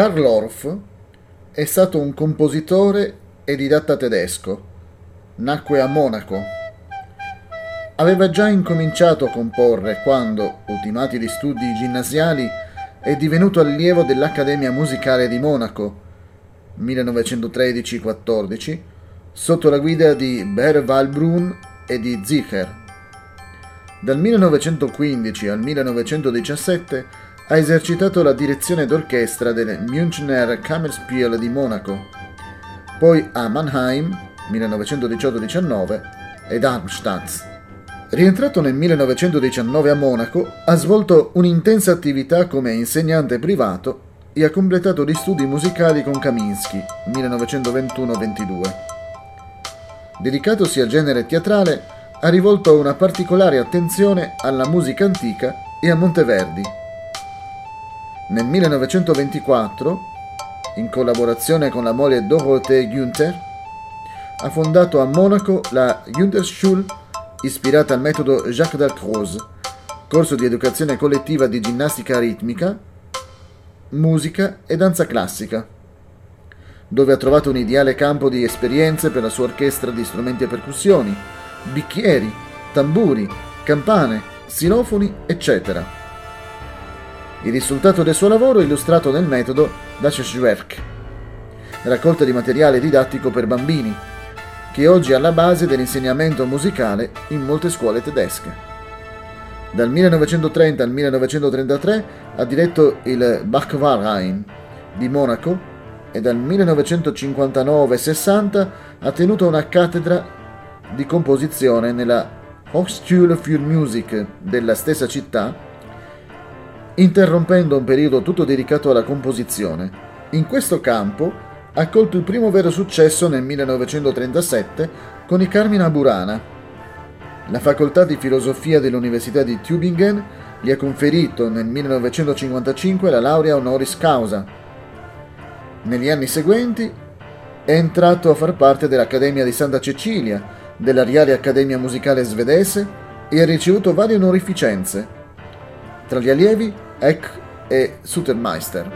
Karl Orff è stato un compositore e didatta tedesco. Nacque a Monaco. Aveva già incominciato a comporre quando, ultimati gli studi ginnasiali, è divenuto allievo dell'Accademia Musicale di Monaco 1913-14 sotto la guida di Ber Walbrun e di Zicher. Dal 1915 al 1917 ha esercitato la direzione d'orchestra del Münchner Kammerspiel di Monaco, poi a Mannheim 1918-19 e Darmstadt. Rientrato nel 1919 a Monaco, ha svolto un'intensa attività come insegnante privato e ha completato gli studi musicali con Kaminsky 1921-22. Dedicatosi al genere teatrale, ha rivolto una particolare attenzione alla musica antica e a Monteverdi. Nel 1924, in collaborazione con la moglie Dorothée Günther, ha fondato a Monaco la Güntherschule ispirata al metodo Jacques Dalcroze, corso di educazione collettiva di ginnastica ritmica, musica e danza classica, dove ha trovato un ideale campo di esperienze per la sua orchestra di strumenti e percussioni, bicchieri, tamburi, campane, xilofoni, eccetera. Il risultato del suo lavoro è illustrato nel metodo Das Werk, raccolta di materiale didattico per bambini, che oggi è alla base dell'insegnamento musicale in molte scuole tedesche. Dal 1930 al 1933 ha diretto il Bachverein di Monaco e dal 1959-60 ha tenuto una cattedra di composizione nella Hochschule für Musik della stessa città, interrompendo un periodo tutto dedicato alla composizione. In questo campo ha colto il primo vero successo nel 1937 con i Carmina Burana. La facoltà di filosofia dell'Università di Tübingen gli ha conferito nel 1955 la laurea honoris causa. Negli anni seguenti è entrato a far parte dell'Accademia di Santa Cecilia, della Reale Accademia Musicale Svedese e ha ricevuto varie onorificenze. Tra gli allievi, Eck e Sutermeister.